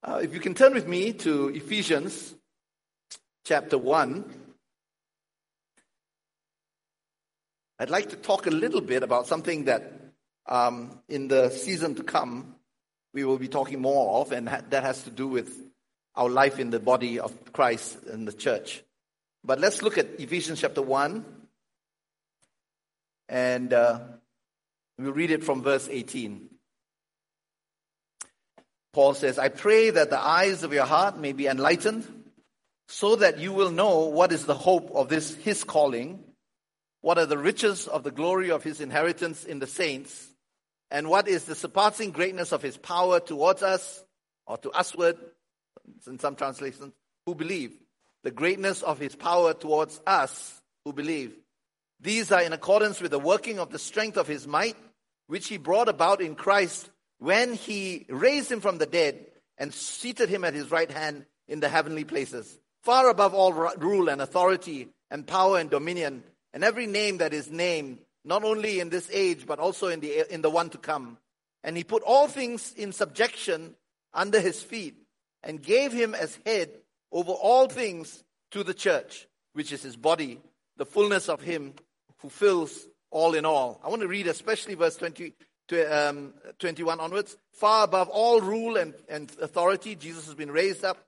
Uh, if you can turn with me to Ephesians chapter 1, I'd like to talk a little bit about something that um, in the season to come we will be talking more of, and ha- that has to do with our life in the body of Christ in the church. But let's look at Ephesians chapter 1, and uh, we'll read it from verse 18. Paul says, I pray that the eyes of your heart may be enlightened, so that you will know what is the hope of this his calling, what are the riches of the glory of his inheritance in the saints, and what is the surpassing greatness of his power towards us, or to usward, in some translations, who believe. The greatness of his power towards us who believe. These are in accordance with the working of the strength of his might, which he brought about in Christ when he raised him from the dead and seated him at his right hand in the heavenly places, far above all rule and authority and power and dominion, and every name that is named, not only in this age, but also in the, in the one to come. And he put all things in subjection under his feet and gave him as head over all things to the church, which is his body, the fullness of him who fills all in all. I want to read especially verse 20, um, 21 onwards. Far above all rule and, and authority, Jesus has been raised up.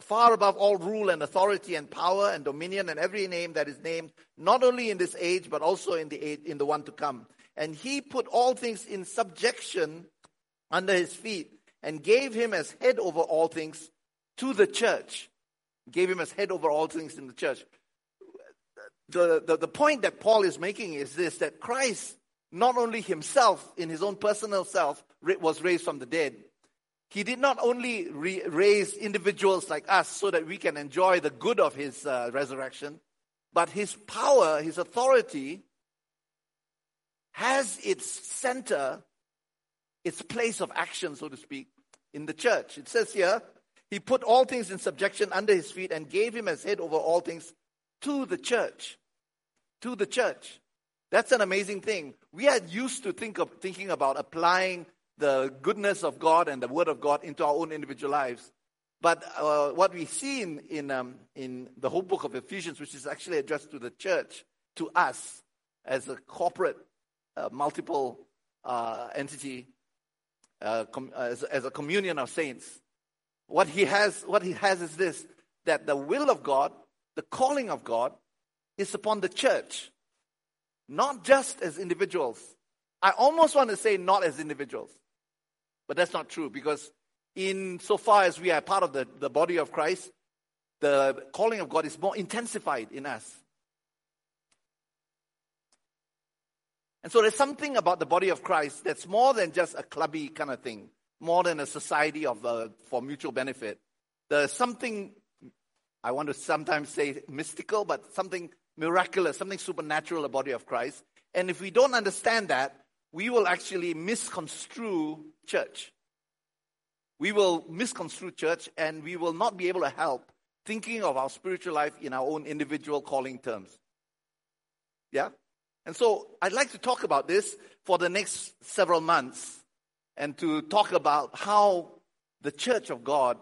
Far above all rule and authority and power and dominion and every name that is named, not only in this age, but also in the, age, in the one to come. And he put all things in subjection under his feet and gave him as head over all things to the church. Gave him as head over all things in the church. The, the, the point that Paul is making is this that Christ not only himself, in his own personal self, was raised from the dead, he did not only re- raise individuals like us so that we can enjoy the good of his uh, resurrection, but his power, his authority, has its center, its place of action, so to speak, in the church. It says here, he put all things in subjection under his feet and gave him as head over all things to the church. To the church. That's an amazing thing. We are used to think of thinking about applying the goodness of God and the Word of God into our own individual lives. But uh, what we see in, in, um, in the whole book of Ephesians, which is actually addressed to the church, to us as a corporate, uh, multiple uh, entity, uh, com- as, as a communion of saints, what he has, what he has is this: that the will of God, the calling of God, is upon the church not just as individuals. I almost want to say not as individuals, but that's not true because, in so far as we are part of the, the body of Christ, the calling of God is more intensified in us. And so there's something about the body of Christ that's more than just a clubby kind of thing, more than a society of uh, for mutual benefit. There's something I want to sometimes say mystical, but something miraculous, something supernatural about the body of Christ. And if we don't understand that, we will actually misconstrue church. We will misconstrue church and we will not be able to help thinking of our spiritual life in our own individual calling terms. Yeah? And so I'd like to talk about this for the next several months and to talk about how the church of God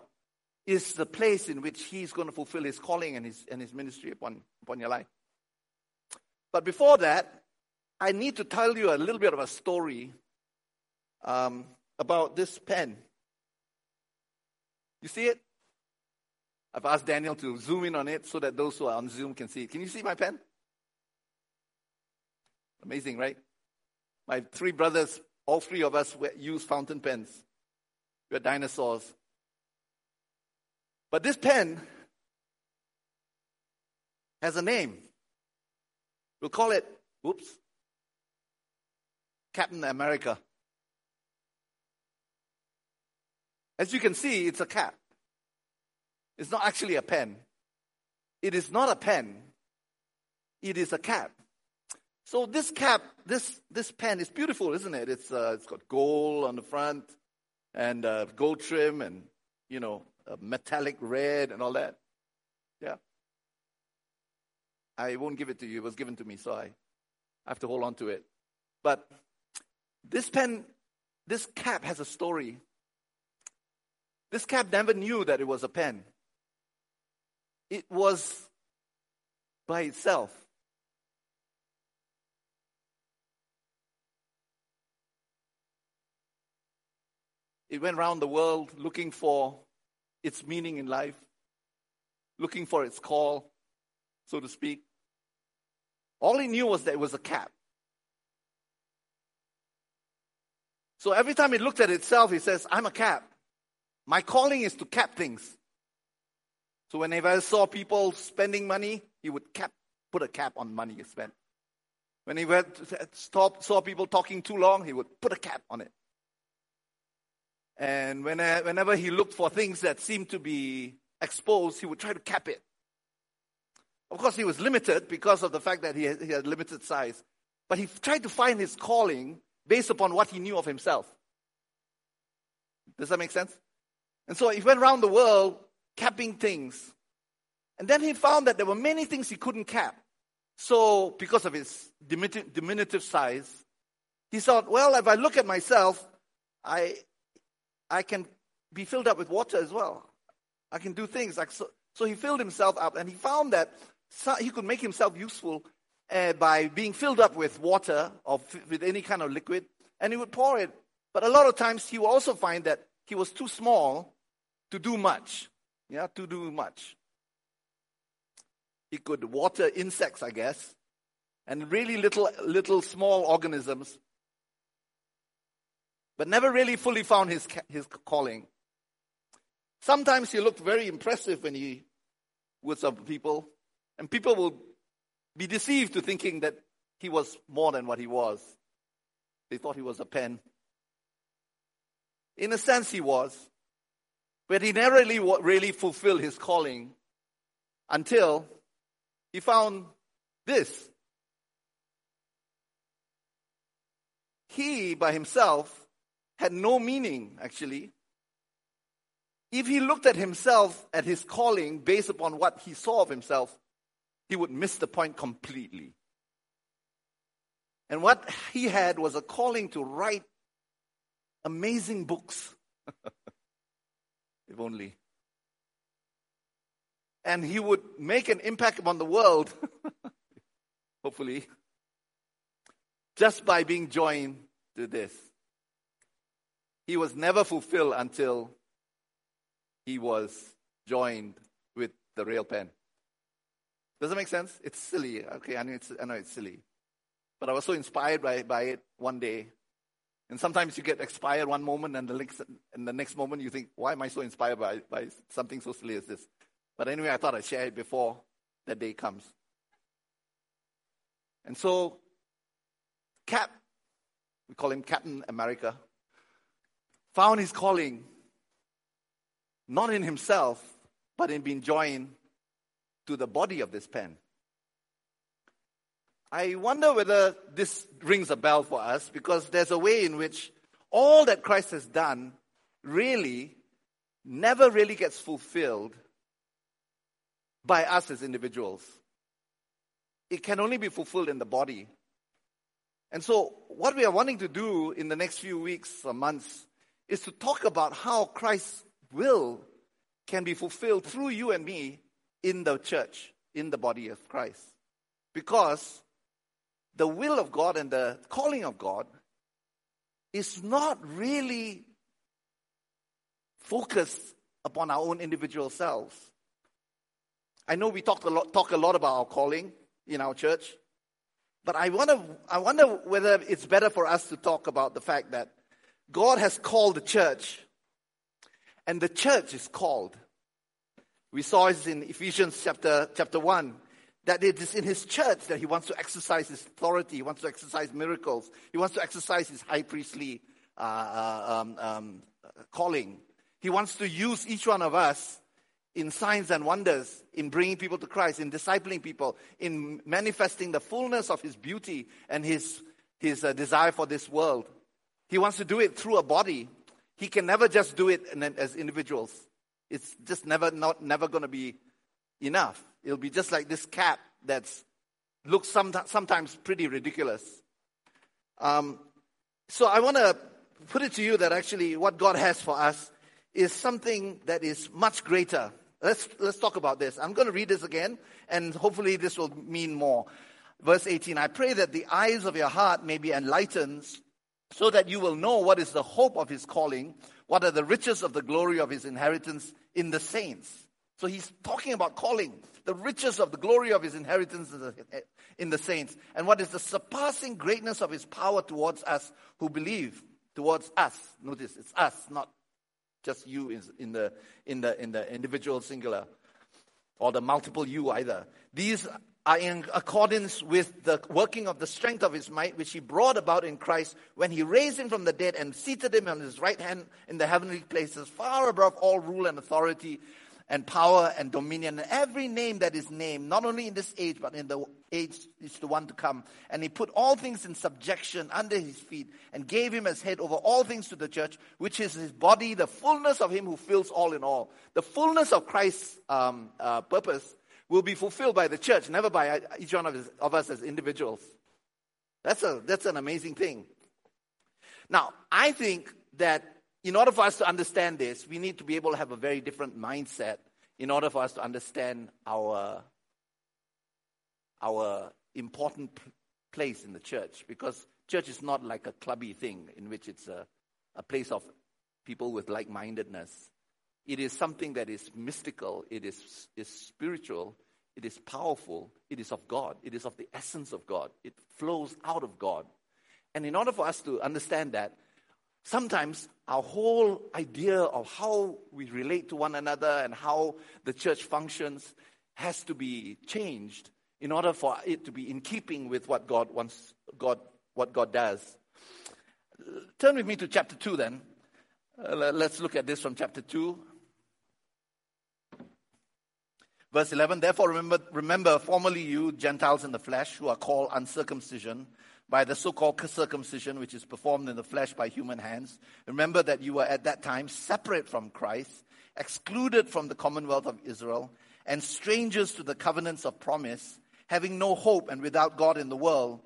is the place in which He's going to fulfill His calling and His, and his ministry upon, upon your life. But before that, I need to tell you a little bit of a story um, about this pen. You see it? I've asked Daniel to zoom in on it so that those who are on Zoom can see it. Can you see my pen? Amazing, right? My three brothers, all three of us use fountain pens. We're dinosaurs. But this pen has a name. We'll call it, whoops, Captain America. As you can see, it's a cap. It's not actually a pen. It is not a pen. It is a cap. So this cap, this this pen is beautiful, isn't it? It's uh, it's got gold on the front and uh, gold trim and you know metallic red and all that. Yeah. I won't give it to you. It was given to me, so I have to hold on to it. But this pen, this cap has a story. This cap never knew that it was a pen. It was by itself. It went around the world looking for its meaning in life, looking for its call, so to speak. All he knew was that it was a cap. So every time it looked at itself, he says, I'm a cap. My calling is to cap things. So whenever I saw people spending money, he would cap, put a cap on money he spent. When he went, stop, saw people talking too long, he would put a cap on it. And when, whenever he looked for things that seemed to be exposed, he would try to cap it. Of course, he was limited because of the fact that he had, he had limited size. But he tried to find his calling based upon what he knew of himself. Does that make sense? And so he went around the world capping things. And then he found that there were many things he couldn't cap. So, because of his diminutive size, he thought, well, if I look at myself, I, I can be filled up with water as well. I can do things like so. So he filled himself up, and he found that he could make himself useful uh, by being filled up with water or f- with any kind of liquid, and he would pour it. But a lot of times he would also find that he was too small to do much. Yeah, to do much. He could water insects, I guess, and really little, little small organisms, but never really fully found his, his calling. Sometimes he looked very impressive when he was some people, and people will be deceived to thinking that he was more than what he was. They thought he was a pen. In a sense, he was, but he never really, really fulfilled his calling until he found this. He, by himself, had no meaning, actually. If he looked at himself, at his calling, based upon what he saw of himself, he would miss the point completely. And what he had was a calling to write amazing books. if only. And he would make an impact upon the world, hopefully, just by being joined to this. He was never fulfilled until he was joined with the real pen. Does that make sense? It's silly. Okay, I know it's, I know it's silly. But I was so inspired by, by it one day. And sometimes you get inspired one moment, and the, next, and the next moment you think, why am I so inspired by, by something so silly as this? But anyway, I thought I'd share it before that day comes. And so, Cap, we call him Captain America, found his calling not in himself, but in being joined to the body of this pen. I wonder whether this rings a bell for us because there's a way in which all that Christ has done really never really gets fulfilled by us as individuals. It can only be fulfilled in the body. And so, what we are wanting to do in the next few weeks or months is to talk about how Christ's will can be fulfilled through you and me in the church, in the body of Christ. Because the will of God and the calling of God is not really focused upon our own individual selves. I know we talk a lot, talk a lot about our calling in our church, but I wonder, I wonder whether it's better for us to talk about the fact that God has called the church, and the church is called. We saw it in Ephesians chapter, chapter 1 that it is in his church that he wants to exercise his authority, he wants to exercise miracles, he wants to exercise his high priestly uh, uh, um, um, calling. He wants to use each one of us in signs and wonders, in bringing people to Christ, in discipling people, in manifesting the fullness of his beauty and his, his uh, desire for this world. He wants to do it through a body. He can never just do it as individuals. It's just never not never going to be enough. It'll be just like this cap that's looks sometimes, sometimes pretty ridiculous. Um, so I want to put it to you that actually what God has for us is something that is much greater. Let's, let's talk about this. I'm going to read this again, and hopefully this will mean more. Verse 18 I pray that the eyes of your heart may be enlightened, so that you will know what is the hope of his calling, what are the riches of the glory of his inheritance in the saints. So he's talking about calling, the riches of the glory of his inheritance in the saints, and what is the surpassing greatness of his power towards us who believe, towards us. Notice, it's us, not just you in the, in the, in the individual singular or the multiple you either. These are in accordance with the working of the strength of his might, which he brought about in Christ when he raised him from the dead and seated him on his right hand in the heavenly places, far above all rule and authority and power and dominion and every name that is named, not only in this age, but in the age is the one to come. And he put all things in subjection under his feet and gave him as head over all things to the church, which is his body, the fullness of him who fills all in all. The fullness of Christ's um, uh, purpose will be fulfilled by the church, never by uh, each one of, of us as individuals. That's, a, that's an amazing thing. Now, I think that in order for us to understand this, we need to be able to have a very different mindset in order for us to understand our, our important place in the church. Because church is not like a clubby thing in which it's a, a place of people with like mindedness. It is something that is mystical, it is, is spiritual, it is powerful, it is of God, it is of the essence of God, it flows out of God. And in order for us to understand that, sometimes our whole idea of how we relate to one another and how the church functions has to be changed in order for it to be in keeping with what God wants, God, what God does. Turn with me to chapter 2 then. Uh, let's look at this from chapter 2. Verse 11, therefore remember, remember formerly you Gentiles in the flesh who are called uncircumcision by the so called circumcision, which is performed in the flesh by human hands. Remember that you were at that time separate from Christ, excluded from the commonwealth of Israel, and strangers to the covenants of promise, having no hope and without God in the world.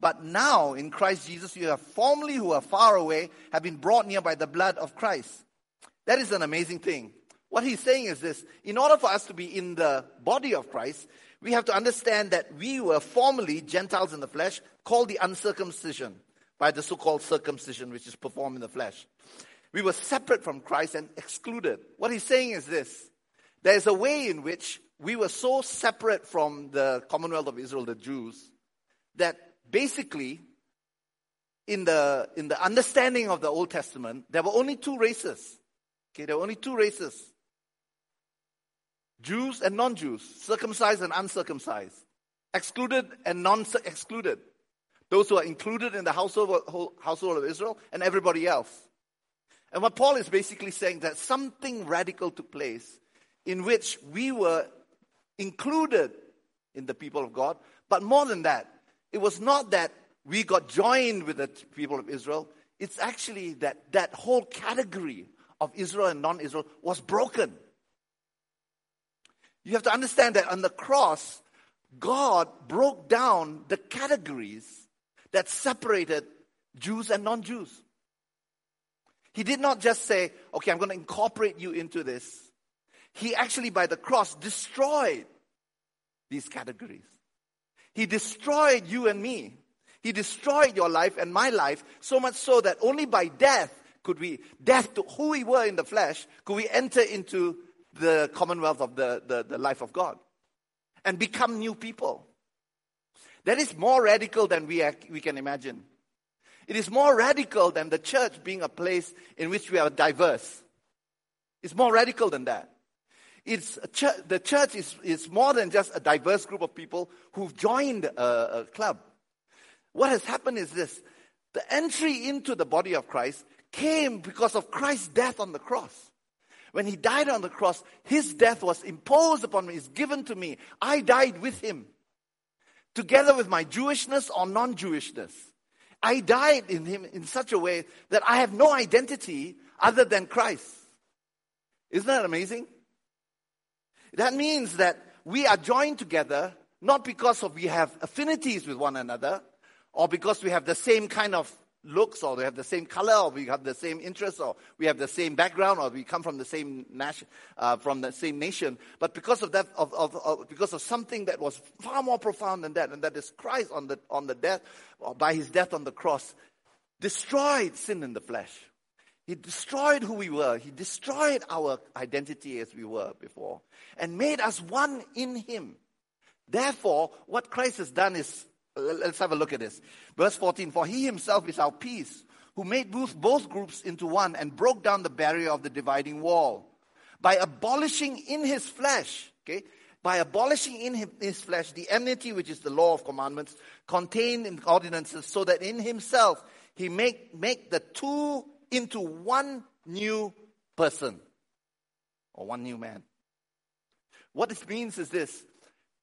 But now in Christ Jesus, you have formerly who are far away have been brought near by the blood of Christ. That is an amazing thing. What he's saying is this in order for us to be in the body of Christ, we have to understand that we were formerly Gentiles in the flesh, called the uncircumcision by the so called circumcision, which is performed in the flesh. We were separate from Christ and excluded. What he's saying is this there's a way in which we were so separate from the Commonwealth of Israel, the Jews, that basically, in the, in the understanding of the Old Testament, there were only two races. Okay, there were only two races Jews and non Jews, circumcised and uncircumcised, excluded and non excluded, those who are included in the household, household of Israel, and everybody else. And what Paul is basically saying that something radical took place in which we were included in the people of God, but more than that, it was not that we got joined with the people of Israel. It's actually that that whole category of Israel and non Israel was broken. You have to understand that on the cross, God broke down the categories that separated Jews and non Jews. He did not just say, okay, I'm going to incorporate you into this. He actually, by the cross, destroyed these categories. He destroyed you and me. He destroyed your life and my life so much so that only by death could we, death to who we were in the flesh, could we enter into the commonwealth of the, the, the life of God and become new people. That is more radical than we, we can imagine. It is more radical than the church being a place in which we are diverse. It's more radical than that. It's the church is, is more than just a diverse group of people who've joined a, a club. What has happened is this the entry into the body of Christ came because of Christ's death on the cross. When he died on the cross, his death was imposed upon me, is given to me. I died with him, together with my Jewishness or non Jewishness. I died in him in such a way that I have no identity other than Christ. Isn't that amazing? That means that we are joined together not because of we have affinities with one another or because we have the same kind of looks or we have the same color or we have the same interests or we have the same background or we come from the same nation, uh, from the same nation. But because of that, of, of, of, because of something that was far more profound than that, and that is Christ on the, on the death, or by his death on the cross, destroyed sin in the flesh. He destroyed who we were. He destroyed our identity as we were before and made us one in him. Therefore, what Christ has done is Let's have a look at this. Verse 14 For he himself is our peace, who made both, both groups into one and broke down the barrier of the dividing wall. By abolishing in his flesh, okay, by abolishing in his flesh the enmity which is the law of commandments contained in ordinances, so that in himself he make, make the two into one new person or one new man. What this means is this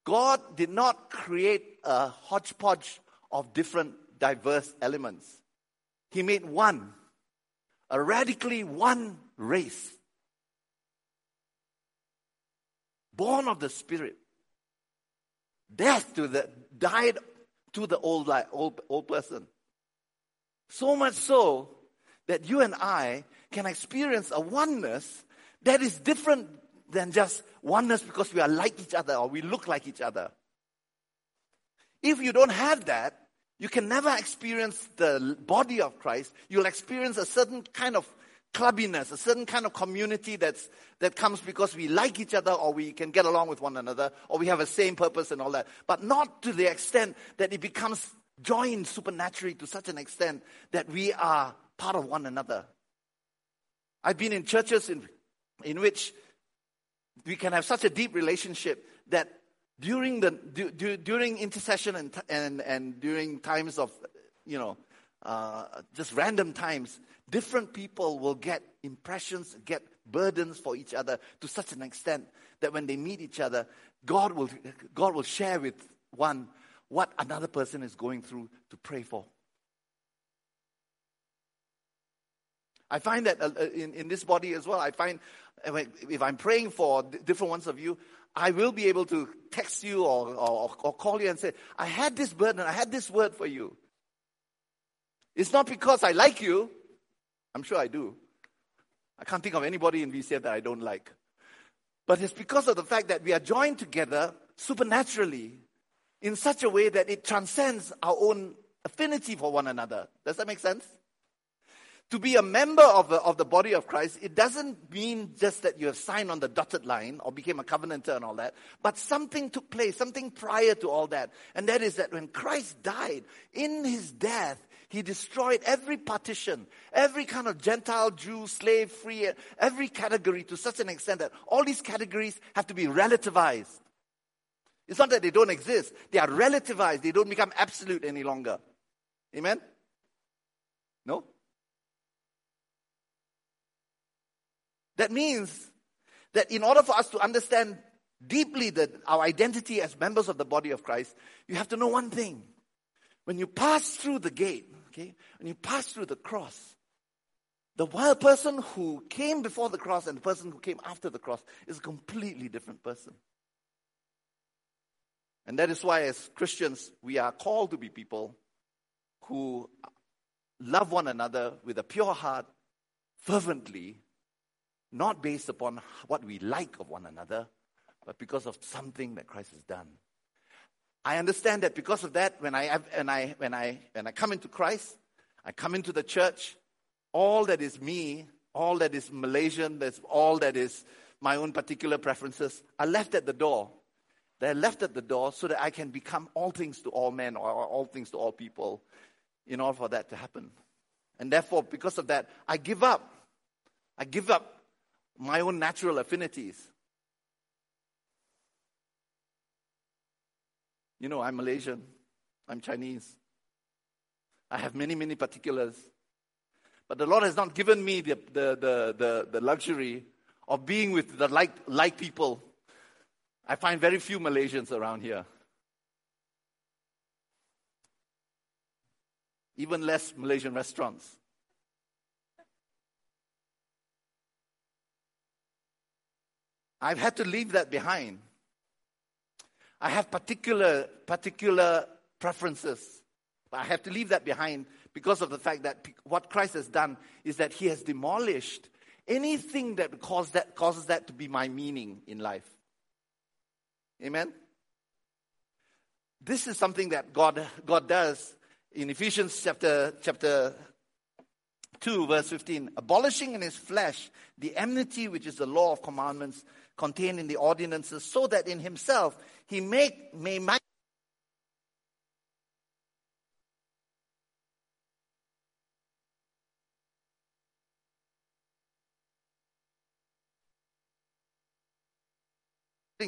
God did not create a hodgepodge of different diverse elements. He made one, a radically one race, born of the Spirit. Death to the died to the old, life, old, old person. So much so that you and I can experience a oneness that is different than just oneness because we are like each other or we look like each other. If you don't have that, you can never experience the body of Christ. You'll experience a certain kind of clubbiness, a certain kind of community that's, that comes because we like each other or we can get along with one another or we have a same purpose and all that. But not to the extent that it becomes joined supernaturally to such an extent that we are part of one another. I've been in churches in, in which we can have such a deep relationship that during the du, during intercession and, and and during times of you know uh, just random times different people will get impressions get burdens for each other to such an extent that when they meet each other god will god will share with one what another person is going through to pray for I find that uh, uh, in, in this body as well, I find if I'm praying for different ones of you, I will be able to text you or, or, or call you and say, I had this burden, I had this word for you. It's not because I like you. I'm sure I do. I can't think of anybody in VCF that I don't like. But it's because of the fact that we are joined together supernaturally in such a way that it transcends our own affinity for one another. Does that make sense? To be a member of the, of the body of Christ, it doesn't mean just that you have signed on the dotted line or became a covenanter and all that, but something took place, something prior to all that. And that is that when Christ died, in his death, he destroyed every partition, every kind of Gentile, Jew, slave, free, every category to such an extent that all these categories have to be relativized. It's not that they don't exist, they are relativized, they don't become absolute any longer. Amen? No? That means that in order for us to understand deeply that our identity as members of the body of Christ, you have to know one thing. When you pass through the gate, okay, when you pass through the cross, the one person who came before the cross and the person who came after the cross is a completely different person. And that is why, as Christians, we are called to be people who love one another with a pure heart, fervently, not based upon what we like of one another, but because of something that Christ has done. I understand that because of that, when I, have, when I, when I, when I come into Christ, I come into the church, all that is me, all that is Malaysian, that's all that is my own particular preferences, are left at the door. They're left at the door so that I can become all things to all men or all things to all people in order for that to happen. And therefore, because of that, I give up. I give up my own natural affinities. You know, I'm Malaysian, I'm Chinese. I have many, many particulars. But the Lord has not given me the, the, the, the, the luxury of being with the like, like people. I find very few Malaysians around here. Even less Malaysian restaurants. I've had to leave that behind. I have particular, particular preferences. But I have to leave that behind because of the fact that what Christ has done is that he has demolished anything that, cause that causes that to be my meaning in life. Amen? This is something that God, God does in Ephesians chapter, chapter 2, verse 15. Abolishing in his flesh the enmity which is the law of commandments contained in the ordinances, so that in himself he make, may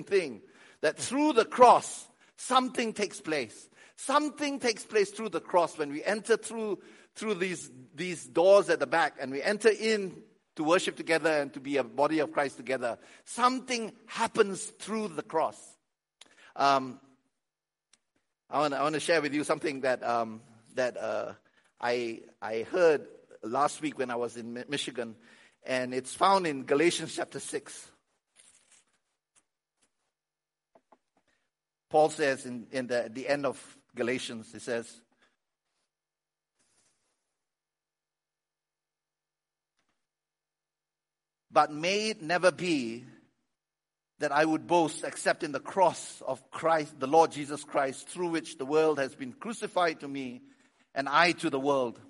thing that through the cross something takes place. Something takes place through the cross when we enter through through these these doors at the back and we enter in to worship together and to be a body of Christ together something happens through the cross. Um, I want to share with you something that um, that uh, I I heard last week when I was in Michigan and it's found in Galatians chapter 6 Paul says in, in the, the end of Galatians, he says, But may it never be that I would boast except in the cross of Christ, the Lord Jesus Christ, through which the world has been crucified to me and I to the world.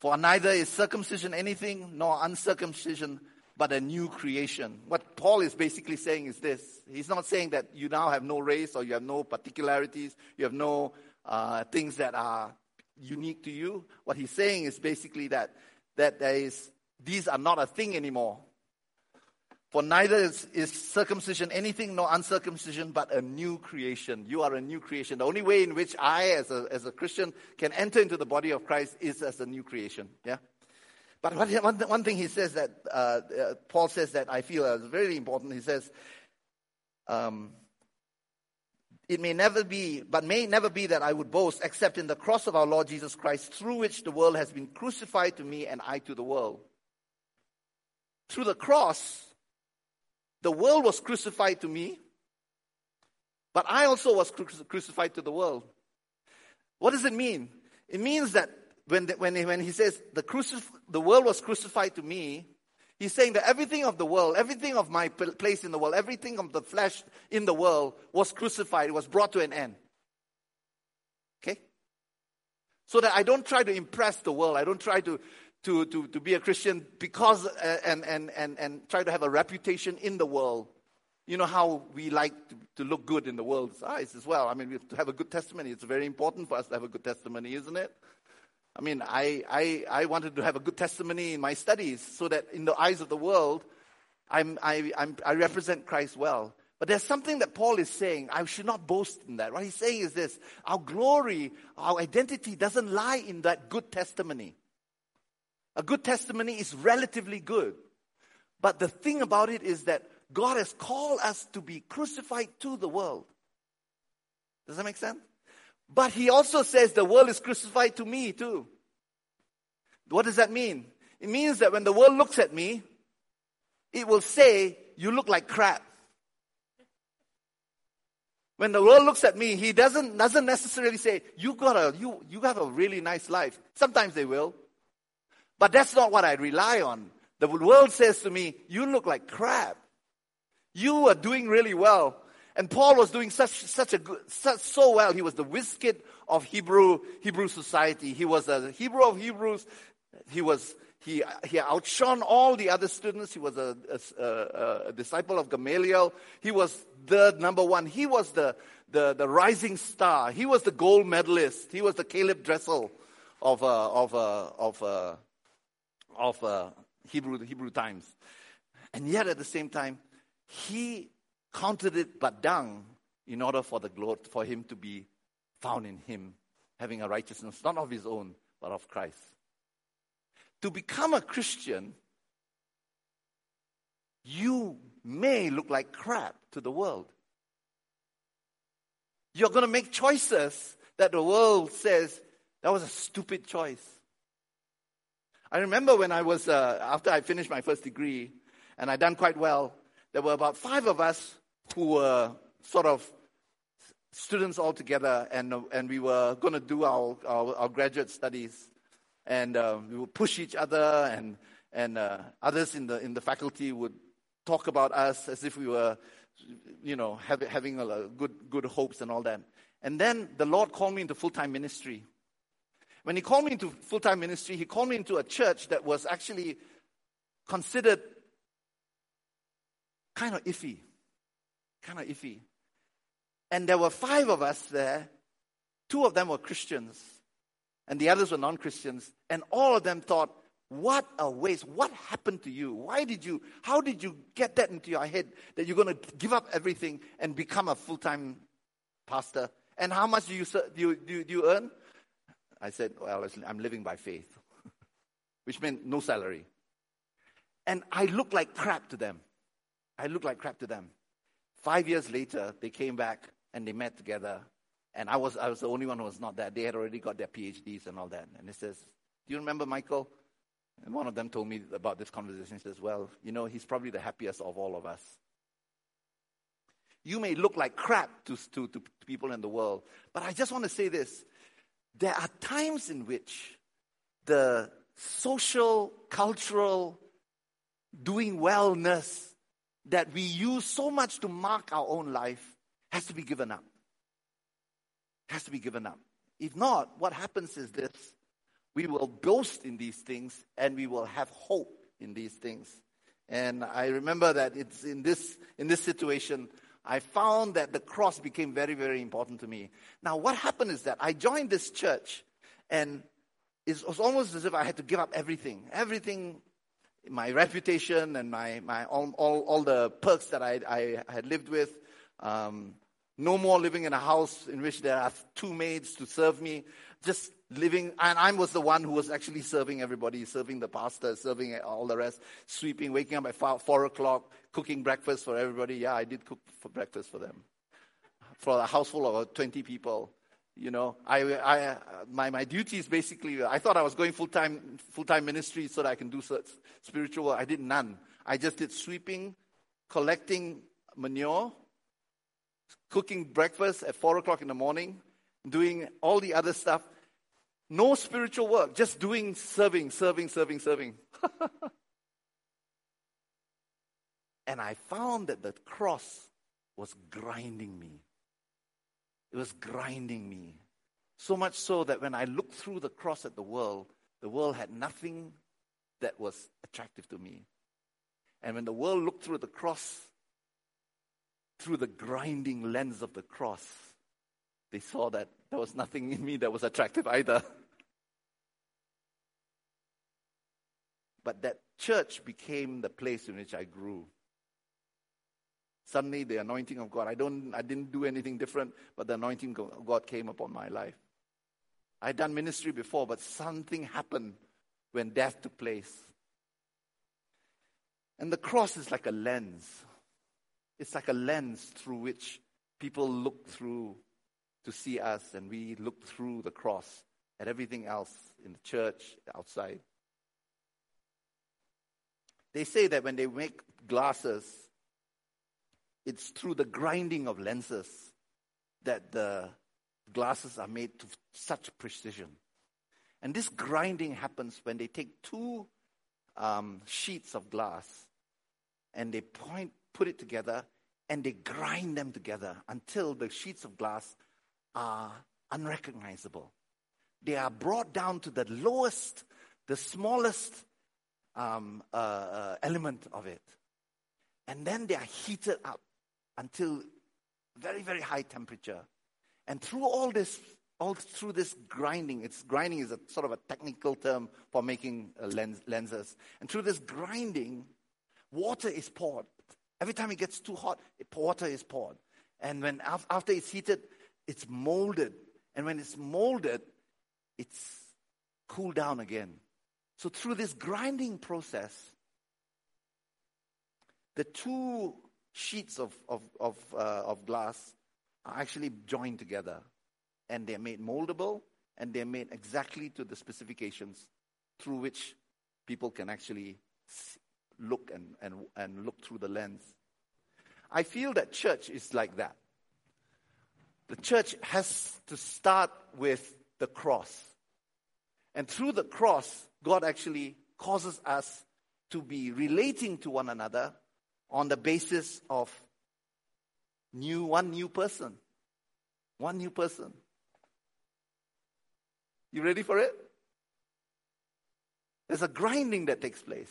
For neither is circumcision anything nor uncircumcision, but a new creation. What Paul is basically saying is this. He's not saying that you now have no race or you have no particularities, you have no uh, things that are unique to you. What he's saying is basically that, that there is, these are not a thing anymore. For neither is, is, circumcision anything nor uncircumcision, but a new creation. You are a new creation. The only way in which I, as a, as a Christian, can enter into the body of Christ is as a new creation. Yeah? But one, one thing he says that, uh, uh, Paul says that I feel is very important. He says, um, it may never be, but may never be that I would boast except in the cross of our Lord Jesus Christ, through which the world has been crucified to me and I to the world. Through the cross, the world was crucified to me, but I also was crucified to the world. What does it mean? It means that when, the, when, he, when he says, the, crucif- the world was crucified to me, he's saying that everything of the world, everything of my place in the world, everything of the flesh in the world was crucified, it was brought to an end. Okay? So that I don't try to impress the world. I don't try to, to, to, to be a Christian because, uh, and, and, and, and try to have a reputation in the world. You know how we like to, to look good in the world's eyes as well. I mean, we have to have a good testimony. It's very important for us to have a good testimony, isn't it? I mean, I, I, I wanted to have a good testimony in my studies so that in the eyes of the world, I'm, I, I'm, I represent Christ well. But there's something that Paul is saying. I should not boast in that. What he's saying is this our glory, our identity doesn't lie in that good testimony. A good testimony is relatively good. But the thing about it is that God has called us to be crucified to the world. Does that make sense? But he also says the world is crucified to me too. What does that mean? It means that when the world looks at me, it will say, You look like crap. When the world looks at me, he doesn't, doesn't necessarily say, you, got a, you, you have a really nice life. Sometimes they will. But that's not what I rely on. The world says to me, You look like crap. You are doing really well. And Paul was doing such, such a good, such, so well. He was the whiskit of Hebrew, Hebrew society. He was a Hebrew of Hebrews. He was, he, he outshone all the other students. He was a, a, a disciple of Gamaliel. He was the number one. He was the, the, the rising star. He was the gold medalist. He was the Caleb Dressel of, uh, of, uh, of, uh, of uh, Hebrew, Hebrew times. And yet at the same time, he counted it but dung in order for the glory, for him to be found in him, having a righteousness not of his own, but of Christ. To become a Christian, you may look like crap to the world. You're going to make choices that the world says that was a stupid choice. I remember when I was, uh, after I finished my first degree, and I done quite well, there were about five of us who were sort of students all together, and, and we were going to do our, our, our, graduate studies. And uh, we would push each other, and, and uh, others in the, in the faculty would talk about us as if we were, you know, have, having a, good, good hopes and all that. And then the Lord called me into full time ministry. When He called me into full time ministry, He called me into a church that was actually considered kind of iffy. Kind of iffy. And there were five of us there. Two of them were Christians, and the others were non Christians. And all of them thought, what a waste. What happened to you? Why did you, how did you get that into your head that you're going to give up everything and become a full time pastor? And how much do you, do do you earn? I said, well, I'm living by faith, which meant no salary. And I looked like crap to them. I looked like crap to them. Five years later, they came back and they met together. And I was, I was the only one who was not there. They had already got their PhDs and all that. And he says, Do you remember Michael? And one of them told me about this conversation. He says, Well, you know, he's probably the happiest of all of us. You may look like crap to, to, to people in the world, but I just want to say this. There are times in which the social, cultural, doing wellness that we use so much to mark our own life has to be given up. Has to be given up. If not, what happens is this we will boast in these things and we will have hope in these things. And I remember that it's in this, in this situation, I found that the cross became very, very important to me. Now, what happened is that I joined this church and it was almost as if I had to give up everything. Everything, my reputation and my, my all, all, all the perks that I, I had lived with, um, no more living in a house in which there are two maids to serve me. Just living, and I was the one who was actually serving everybody, serving the pastor, serving all the rest, sweeping, waking up at four, four o'clock, cooking breakfast for everybody. Yeah, I did cook for breakfast for them. For a house full of 20 people. You know, I, I, my, my duty is basically, I thought I was going full time, full time ministry so that I can do spiritual work. I did none. I just did sweeping, collecting manure, cooking breakfast at four o'clock in the morning, doing all the other stuff. No spiritual work, just doing serving, serving, serving, serving. and I found that the cross was grinding me. It was grinding me. So much so that when I looked through the cross at the world, the world had nothing that was attractive to me. And when the world looked through the cross through the grinding lens of the cross, they saw that there was nothing in me that was attractive either. But that church became the place in which I grew. Suddenly, the anointing of God, I, don't, I didn't do anything different, but the anointing of God came upon my life. I'd done ministry before, but something happened when death took place. And the cross is like a lens. It's like a lens through which people look through to see us, and we look through the cross at everything else in the church, outside. They say that when they make glasses, it's through the grinding of lenses that the glasses are made to such precision. And this grinding happens when they take two um, sheets of glass and they point, put it together and they grind them together until the sheets of glass are unrecognizable. They are brought down to the lowest, the smallest um, uh, uh, element of it. And then they are heated up until very, very high temperature. And through all this, all through this grinding, it's grinding is a sort of a technical term for making uh, lens, lenses. And through this grinding, water is poured. Every time it gets too hot, water is poured. And when after it's heated, it's molded. And when it's molded, it's cooled down again. So through this grinding process, the two sheets of, of, of, uh, of glass are actually joined together. And they're made moldable and they're made exactly to the specifications through which people can actually look and, and, and look through the lens. I feel that church is like that. The church has to start with the cross. And through the cross, God actually causes us to be relating to one another on the basis of new one new person. One new person. You ready for it? There's a grinding that takes place.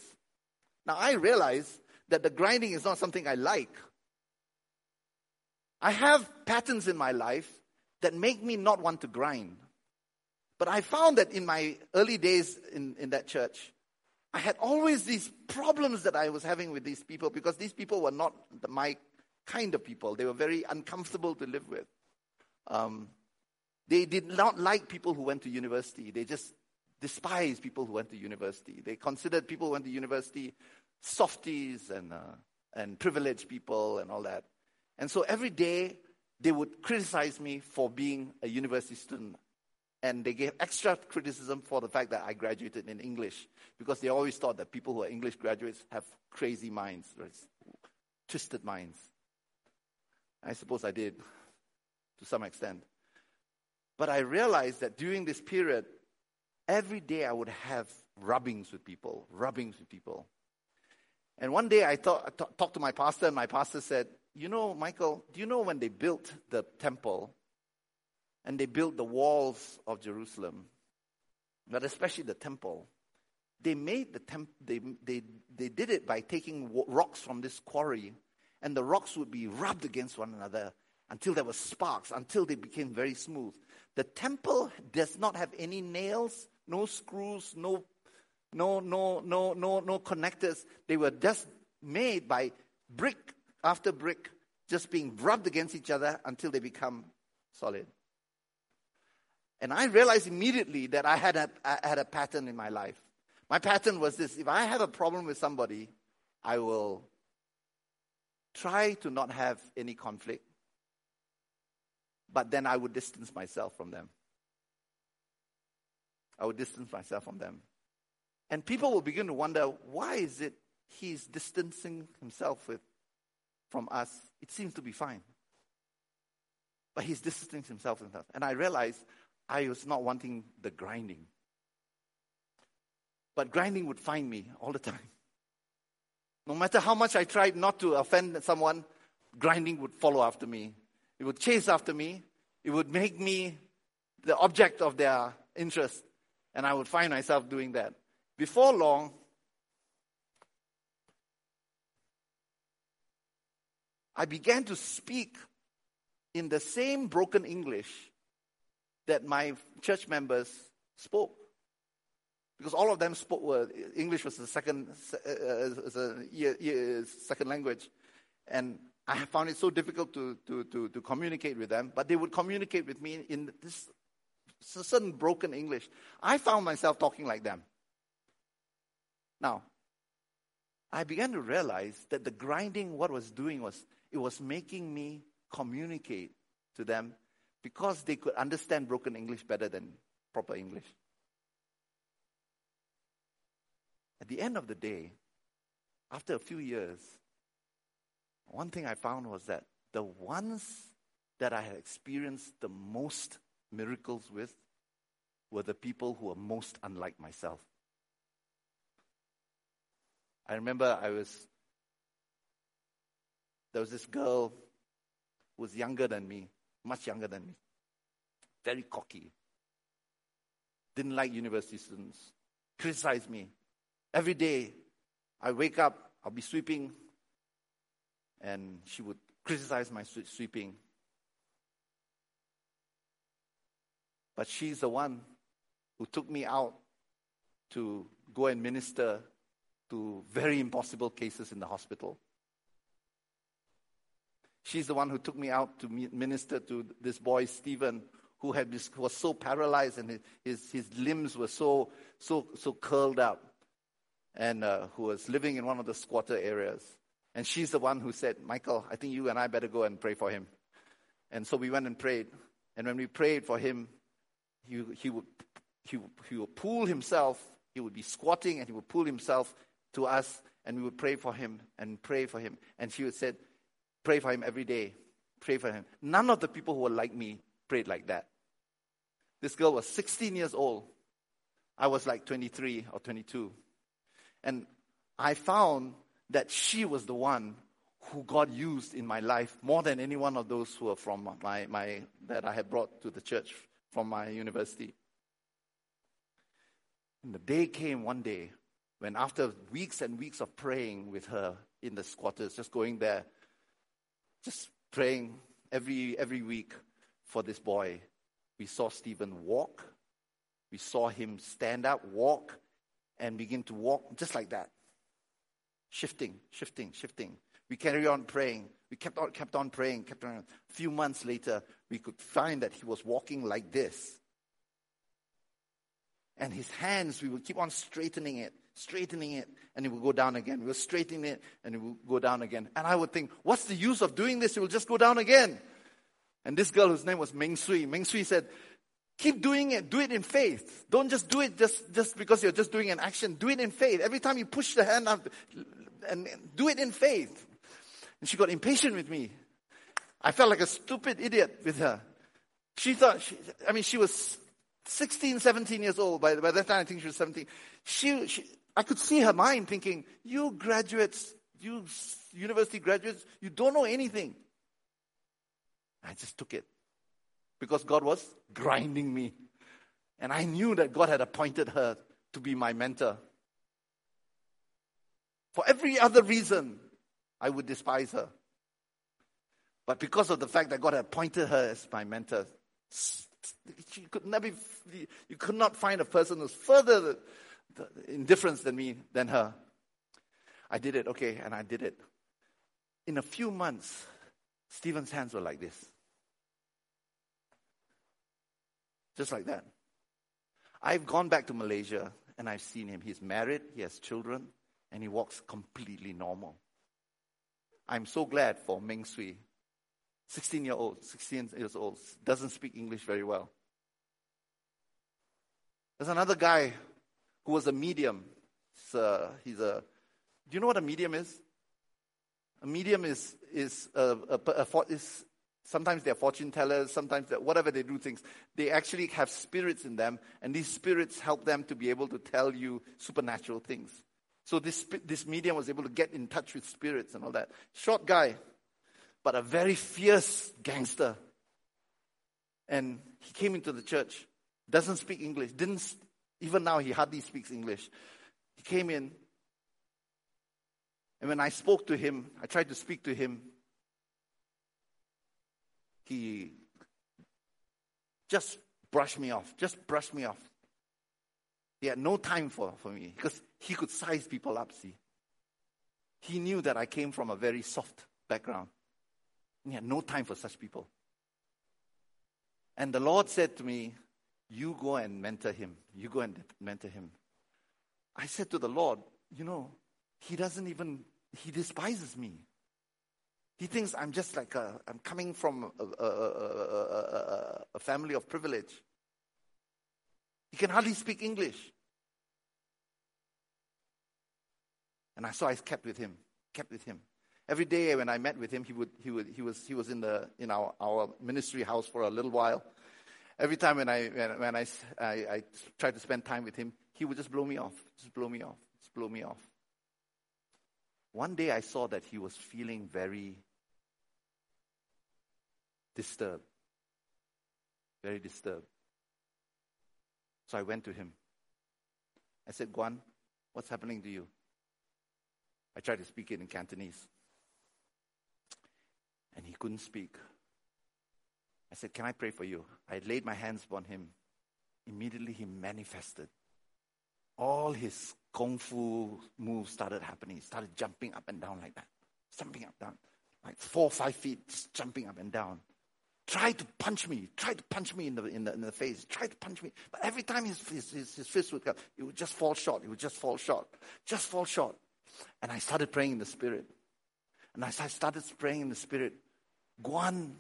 Now I realize that the grinding is not something I like. I have patterns in my life that make me not want to grind. But I found that in my early days in, in that church, I had always these problems that I was having with these people because these people were not the, my kind of people. They were very uncomfortable to live with. Um, they did not like people who went to university. They just despised people who went to university. They considered people who went to university softies and, uh, and privileged people and all that. And so every day they would criticize me for being a university student. And they gave extra criticism for the fact that I graduated in English because they always thought that people who are English graduates have crazy minds, right? twisted minds. I suppose I did to some extent. But I realized that during this period, every day I would have rubbings with people, rubbings with people. And one day I talk, talked to my pastor, and my pastor said, You know, Michael, do you know when they built the temple and they built the walls of Jerusalem, but especially the temple? They made the temp, they, they, they did it by taking rocks from this quarry, and the rocks would be rubbed against one another until there were sparks, until they became very smooth. The temple does not have any nails, no screws, no, no, no, no, no, no connectors. They were just made by brick after brick, just being rubbed against each other until they become solid. And I realized immediately that I had a, I had a pattern in my life. My pattern was this if I have a problem with somebody, I will try to not have any conflict but then I would distance myself from them. I would distance myself from them. And people will begin to wonder why is it he's distancing himself with, from us? It seems to be fine. But he's distancing himself from us. And I realized I was not wanting the grinding. But grinding would find me all the time. No matter how much I tried not to offend someone, grinding would follow after me. It would chase after me. It would make me the object of their interest. And I would find myself doing that. Before long, I began to speak in the same broken English that my church members spoke. Because all of them spoke, English was the second, uh, a second language. And I found it so difficult to, to, to, to communicate with them, but they would communicate with me in this certain broken English. I found myself talking like them. Now, I began to realize that the grinding, what was doing was, it was making me communicate to them because they could understand broken English better than proper English. At the end of the day, after a few years, one thing I found was that the ones that I had experienced the most miracles with were the people who were most unlike myself. I remember I was, there was this girl who was younger than me, much younger than me, very cocky, didn't like university students, criticized me. Every day I wake up, I'll be sweeping and she would criticize my sweeping. But she's the one who took me out to go and minister to very impossible cases in the hospital. She's the one who took me out to minister to this boy, Stephen, who had this, was so paralyzed and his, his limbs were so, so, so curled up, and uh, who was living in one of the squatter areas. And she's the one who said, Michael, I think you and I better go and pray for him. And so we went and prayed. And when we prayed for him, he, he, would, he, he would pull himself, he would be squatting and he would pull himself to us and we would pray for him and pray for him. And she would say, pray for him every day. pray for him. None of the people who were like me prayed like that. This girl was 16 years old. I was like 23 or 22. And I found that she was the one who God used in my life more than any one of those who are from my, my that I had brought to the church from my university. And the day came one day when after weeks and weeks of praying with her in the squatters, just going there, just praying every every week for this boy, we saw Stephen walk. We saw him stand up, walk, and begin to walk just like that. Shifting, shifting, shifting. We carry on praying. We kept on, kept on praying, kept on. A few months later, we could find that he was walking like this. And his hands, we would keep on straightening it, straightening it, and it will go down again. We would straighten it, and it will go down again. And I would think, what's the use of doing this? It will just go down again. And this girl, whose name was Meng Sui, Meng Sui said, keep doing it. Do it in faith. Don't just do it just, just because you're just doing an action. Do it in faith. Every time you push the hand up, and do it in faith. And she got impatient with me. I felt like a stupid idiot with her. She thought, she, I mean, she was 16, 17 years old. By, by that time, I think she was 17. She, she, I could see her mind thinking, you graduates, you university graduates, you don't know anything. I just took it because God was grinding me. And I knew that God had appointed her to be my mentor. For every other reason, I would despise her. But because of the fact that God had appointed her as my mentor, she could never, you could not find a person who's further in difference than me, than her. I did it, okay, and I did it. In a few months, Stephen's hands were like this. Just like that. I've gone back to Malaysia and I've seen him. He's married, he has children, and he walks completely normal. I'm so glad for Meng Sui, 16 year old, 16 years old, doesn't speak English very well. There's another guy who was a medium. He's a, do you know what a medium is? A medium is is a, a, a, is sometimes they're fortune tellers, sometimes whatever they do things. They actually have spirits in them, and these spirits help them to be able to tell you supernatural things. So this, this medium was able to get in touch with spirits and all that. Short guy, but a very fierce gangster. And he came into the church, doesn't speak English, didn't, even now he hardly speaks English. He came in, and when I spoke to him, I tried to speak to him, he just brushed me off, just brushed me off. He had no time for, for me because he could size people up, see. He knew that I came from a very soft background. He had no time for such people. And the Lord said to me, You go and mentor him. You go and mentor him. I said to the Lord, You know, he doesn't even, he despises me. He thinks I'm just like a, I'm coming from a, a, a, a family of privilege. He can hardly speak English. And I saw I kept with him, kept with him. Every day when I met with him, he, would, he, would, he, was, he was in, the, in our, our ministry house for a little while. Every time when, I, when, when I, I, I tried to spend time with him, he would just blow me off, just blow me off, just blow me off. One day I saw that he was feeling very disturbed, very disturbed. So I went to him. I said, Guan, what's happening to you? I tried to speak it in Cantonese. And he couldn't speak. I said, Can I pray for you? I laid my hands upon him. Immediately he manifested. All his kung fu moves started happening. He started jumping up and down like that. Jumping up down. Like four or five feet, jumping up and down tried to punch me, tried to punch me in the, in the, in the face, tried to punch me. But every time his, his, his, his fist would come, it would just fall short. It would just fall short. Just fall short. And I started praying in the spirit. And as I started praying in the spirit, Guan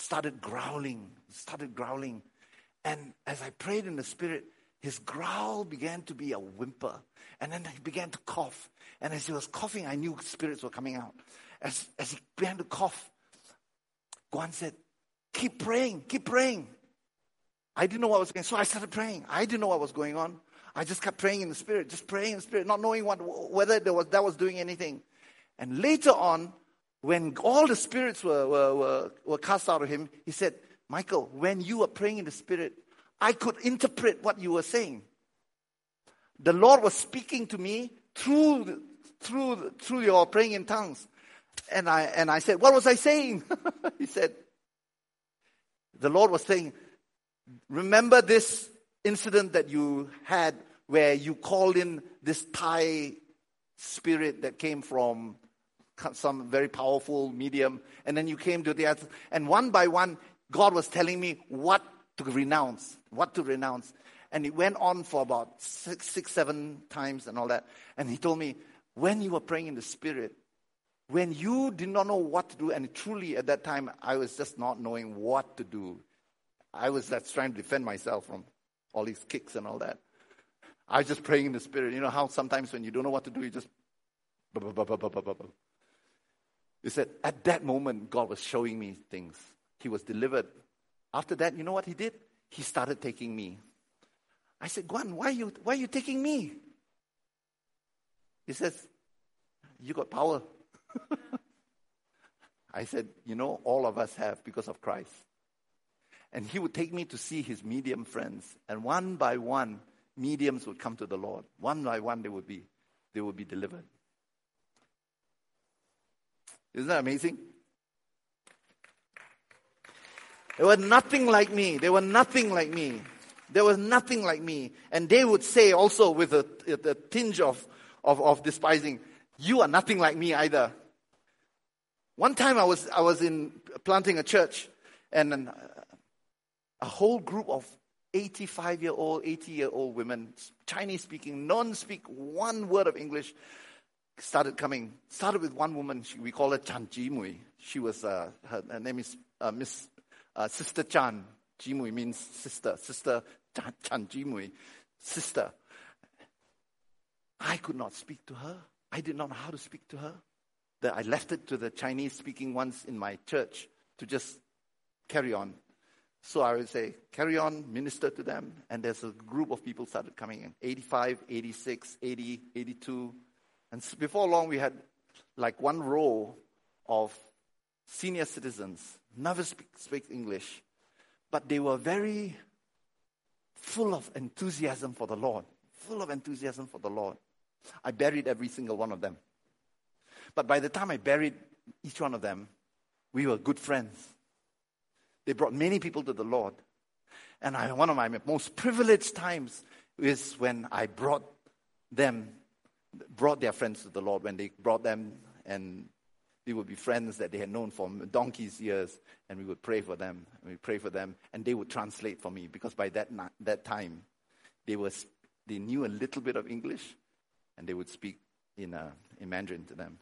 started growling, started growling. And as I prayed in the spirit, his growl began to be a whimper. And then he began to cough. And as he was coughing, I knew spirits were coming out. As, as he began to cough, Guan said, Keep praying, keep praying. I didn't know what was going on. So I started praying. I didn't know what was going on. I just kept praying in the spirit, just praying in the spirit, not knowing what, whether there was, that was doing anything. And later on, when all the spirits were, were, were, were cast out of him, he said, Michael, when you were praying in the spirit, I could interpret what you were saying. The Lord was speaking to me through, through, through your praying in tongues. And I, and I said, What was I saying? he said, The Lord was saying, Remember this incident that you had where you called in this Thai spirit that came from some very powerful medium, and then you came to the other, and one by one, God was telling me what to renounce, what to renounce. And it went on for about six, six, seven times and all that. And he told me, when you were praying in the Spirit, when you did not know what to do, and truly at that time, I was just not knowing what to do. I was just trying to defend myself from all these kicks and all that. I was just praying in the Spirit. You know how sometimes when you don't know what to do, you just. He said, at that moment, God was showing me things. He was delivered. After that, you know what he did? He started taking me. I said, Guan, why are you, why are you taking me? He says, You got power. I said, You know, all of us have because of Christ. And he would take me to see his medium friends. And one by one, mediums would come to the Lord. One by one, they would be, they would be delivered. Isn't that amazing? They were nothing like me. They were nothing like me. There was nothing like me. And they would say also with a, a tinge of, of, of despising, you are nothing like me either. One time I was, I was in planting a church and an, a whole group of 85 year old, 80 year old women, Chinese speaking, non speak one word of English, started coming. Started with one woman, she, we call her Chan Jimui. She was, uh, her, her, name is uh, Miss uh, Sister Chan. Jimui means sister. Sister Chan, Chan Jimui, sister. I could not speak to her. I did not know how to speak to her. That I left it to the Chinese speaking ones in my church to just carry on. So I would say, carry on, minister to them. And there's a group of people started coming in 85, 86, 80, 82. And before long, we had like one row of senior citizens, never speak, speak English, but they were very full of enthusiasm for the Lord, full of enthusiasm for the Lord. I buried every single one of them. But by the time I buried each one of them, we were good friends. They brought many people to the Lord. And I, one of my most privileged times is when I brought them, brought their friends to the Lord, when they brought them and we would be friends that they had known for donkey's years, and we would pray for them. We pray for them, and they would translate for me because by that, that time, they, was, they knew a little bit of English, and they would speak in, uh, in Mandarin to them.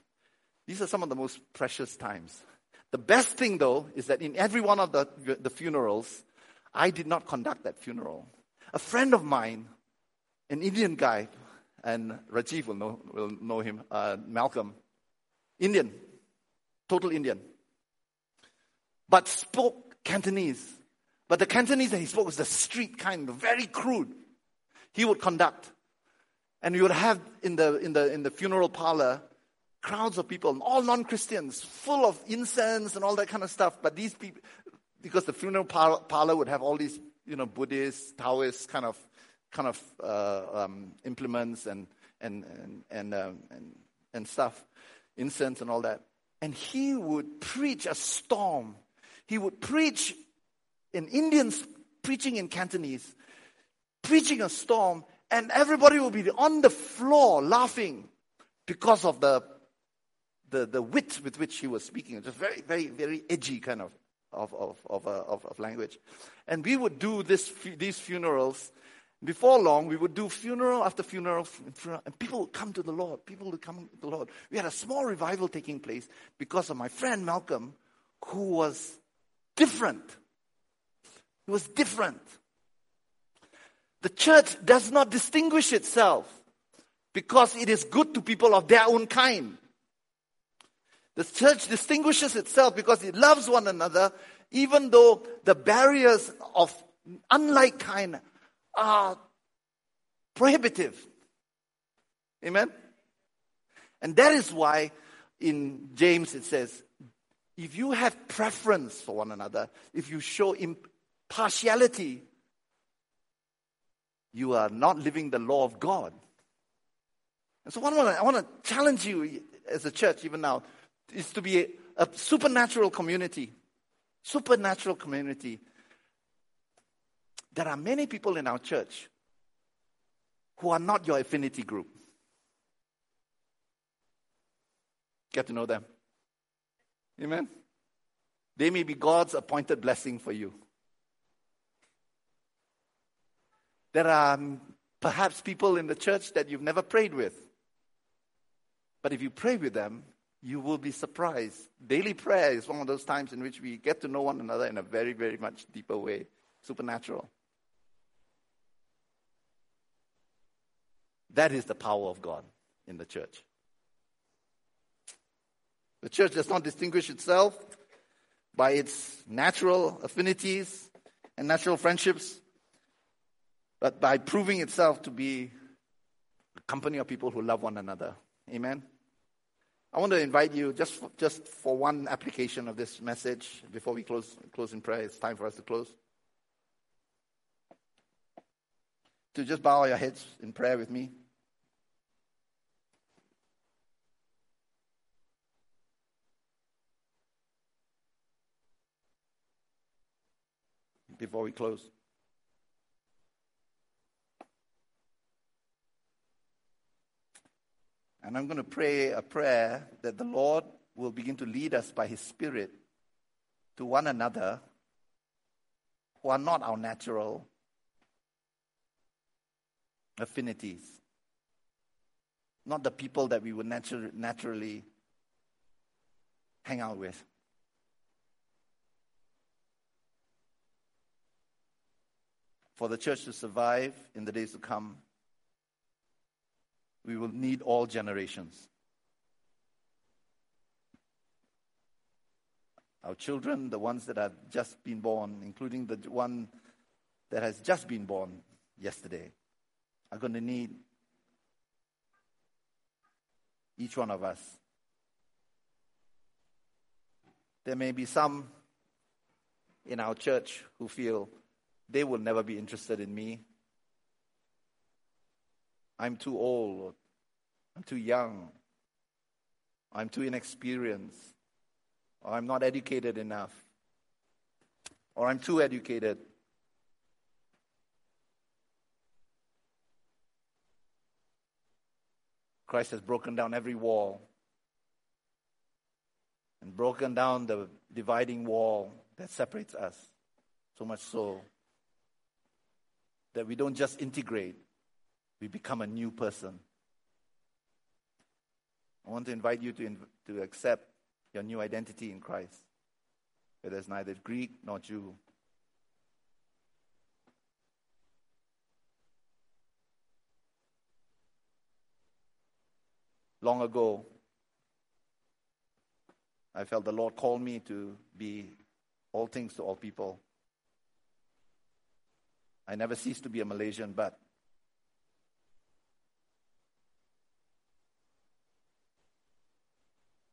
These are some of the most precious times. The best thing, though, is that in every one of the, the funerals, I did not conduct that funeral. A friend of mine, an Indian guy, and Rajiv will know, will know him, uh, Malcolm, Indian, total Indian, but spoke Cantonese. But the Cantonese that he spoke was the street kind, very crude. He would conduct. And we would have in the, in the, in the funeral parlor crowds of people, all non Christians, full of incense and all that kind of stuff. But these people, because the funeral parlor would have all these, you know, Buddhist, Taoist kind of, kind of uh, um, implements and and and and, um, and and stuff, incense and all that. And he would preach a storm. He would preach in Indians preaching in Cantonese, preaching a storm, and everybody would be on the floor laughing because of the the, the wit with which he was speaking. Just very, very, very edgy kind of of, of, of, uh, of, of language. And we would do this, these funerals. Before long, we would do funeral after funeral, funeral, and people would come to the Lord. People would come to the Lord. We had a small revival taking place because of my friend Malcolm, who was different. He was different. The church does not distinguish itself because it is good to people of their own kind. The church distinguishes itself because it loves one another, even though the barriers of unlike kind are prohibitive. Amen? And that is why in James it says, if you have preference for one another, if you show impartiality, you are not living the law of God. And so, to, I want to challenge you as a church, even now, is to be a, a supernatural community. Supernatural community. There are many people in our church who are not your affinity group. Get to know them. Amen. They may be God's appointed blessing for you. There are perhaps people in the church that you've never prayed with. But if you pray with them, you will be surprised. Daily prayer is one of those times in which we get to know one another in a very, very much deeper way, supernatural. That is the power of God in the church. The church does not distinguish itself by its natural affinities and natural friendships, but by proving itself to be a company of people who love one another. Amen. I want to invite you just for, just for one application of this message before we close close in prayer. It's time for us to close. To just bow your heads in prayer with me. before we close. And I'm going to pray a prayer that the Lord will begin to lead us by His Spirit to one another who are not our natural affinities, not the people that we would natu- naturally hang out with. for the church to survive in the days to come, we will need all generations. Our children, the ones that have just been born, including the one that has just been born yesterday, are going to need each one of us. There may be some in our church who feel they will never be interested in me. I'm too old. I'm too young. I'm too inexperienced. Or I'm not educated enough. Or I'm too educated. Christ has broken down every wall and broken down the dividing wall that separates us. So much so that we don't just integrate, we become a new person. I want to invite you to, to accept your new identity in Christ, where there's neither Greek nor Jew. Long ago, I felt the Lord called me to be all things to all people. I never ceased to be a Malaysian, but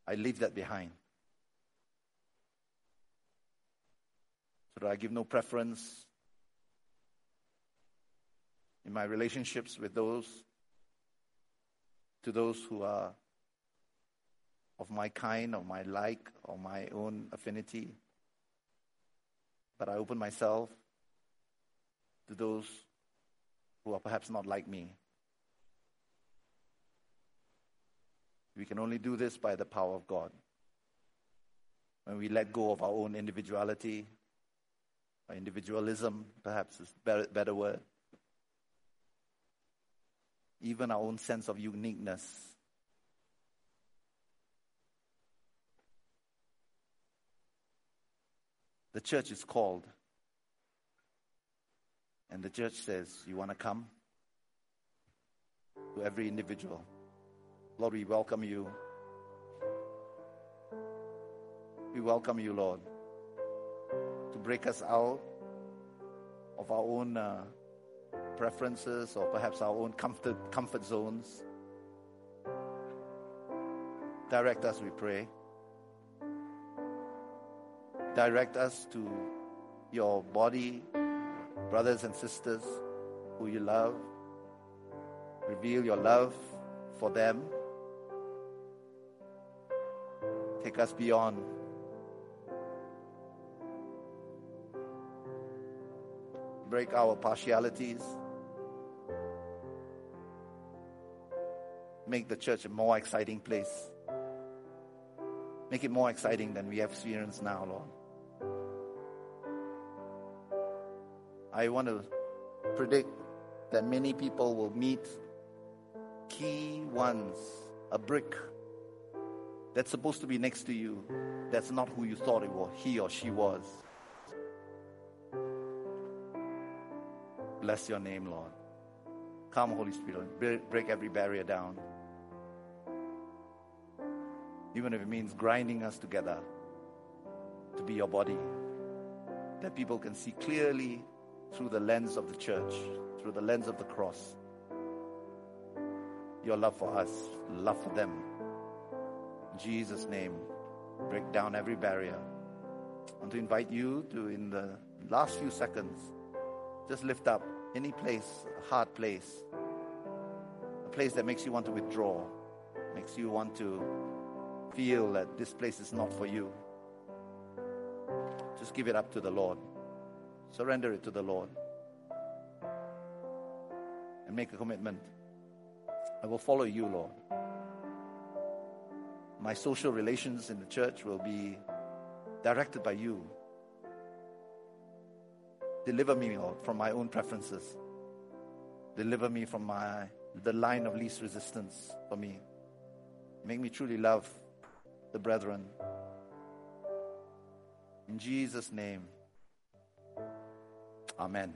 I leave that behind. So that I give no preference in my relationships with those to those who are of my kind or my like or my own affinity. But I open myself to those who are perhaps not like me. We can only do this by the power of God. When we let go of our own individuality, or individualism, perhaps is a better word, even our own sense of uniqueness. The church is called and the church says, You want to come? To every individual. Lord, we welcome you We welcome you, Lord, to break us out of our own uh, preferences or perhaps our own comfort, comfort zones. Direct us, we pray. Direct us to your body, brothers and sisters who you love. Reveal your love for them. Take us beyond break our partialities, make the church a more exciting place. Make it more exciting than we have experienced now, Lord. I want to predict that many people will meet key ones, a brick that's supposed to be next to you, that's not who you thought it was, he or she was. Bless your name, Lord. Come, Holy Spirit, break every barrier down. Even if it means grinding us together to be your body, that people can see clearly through the lens of the church, through the lens of the cross. Your love for us, love for them. In Jesus' name, break down every barrier. I want to invite you to, in the last few seconds, just lift up any place, a hard place, a place that makes you want to withdraw, makes you want to feel that this place is not for you. Just give it up to the Lord. Surrender it to the Lord. And make a commitment. I will follow you, Lord. My social relations in the church will be directed by you. Deliver me, Lord, from my own preferences. Deliver me from my the line of least resistance for me. Make me truly love the brethren. In Jesus' name. Amen.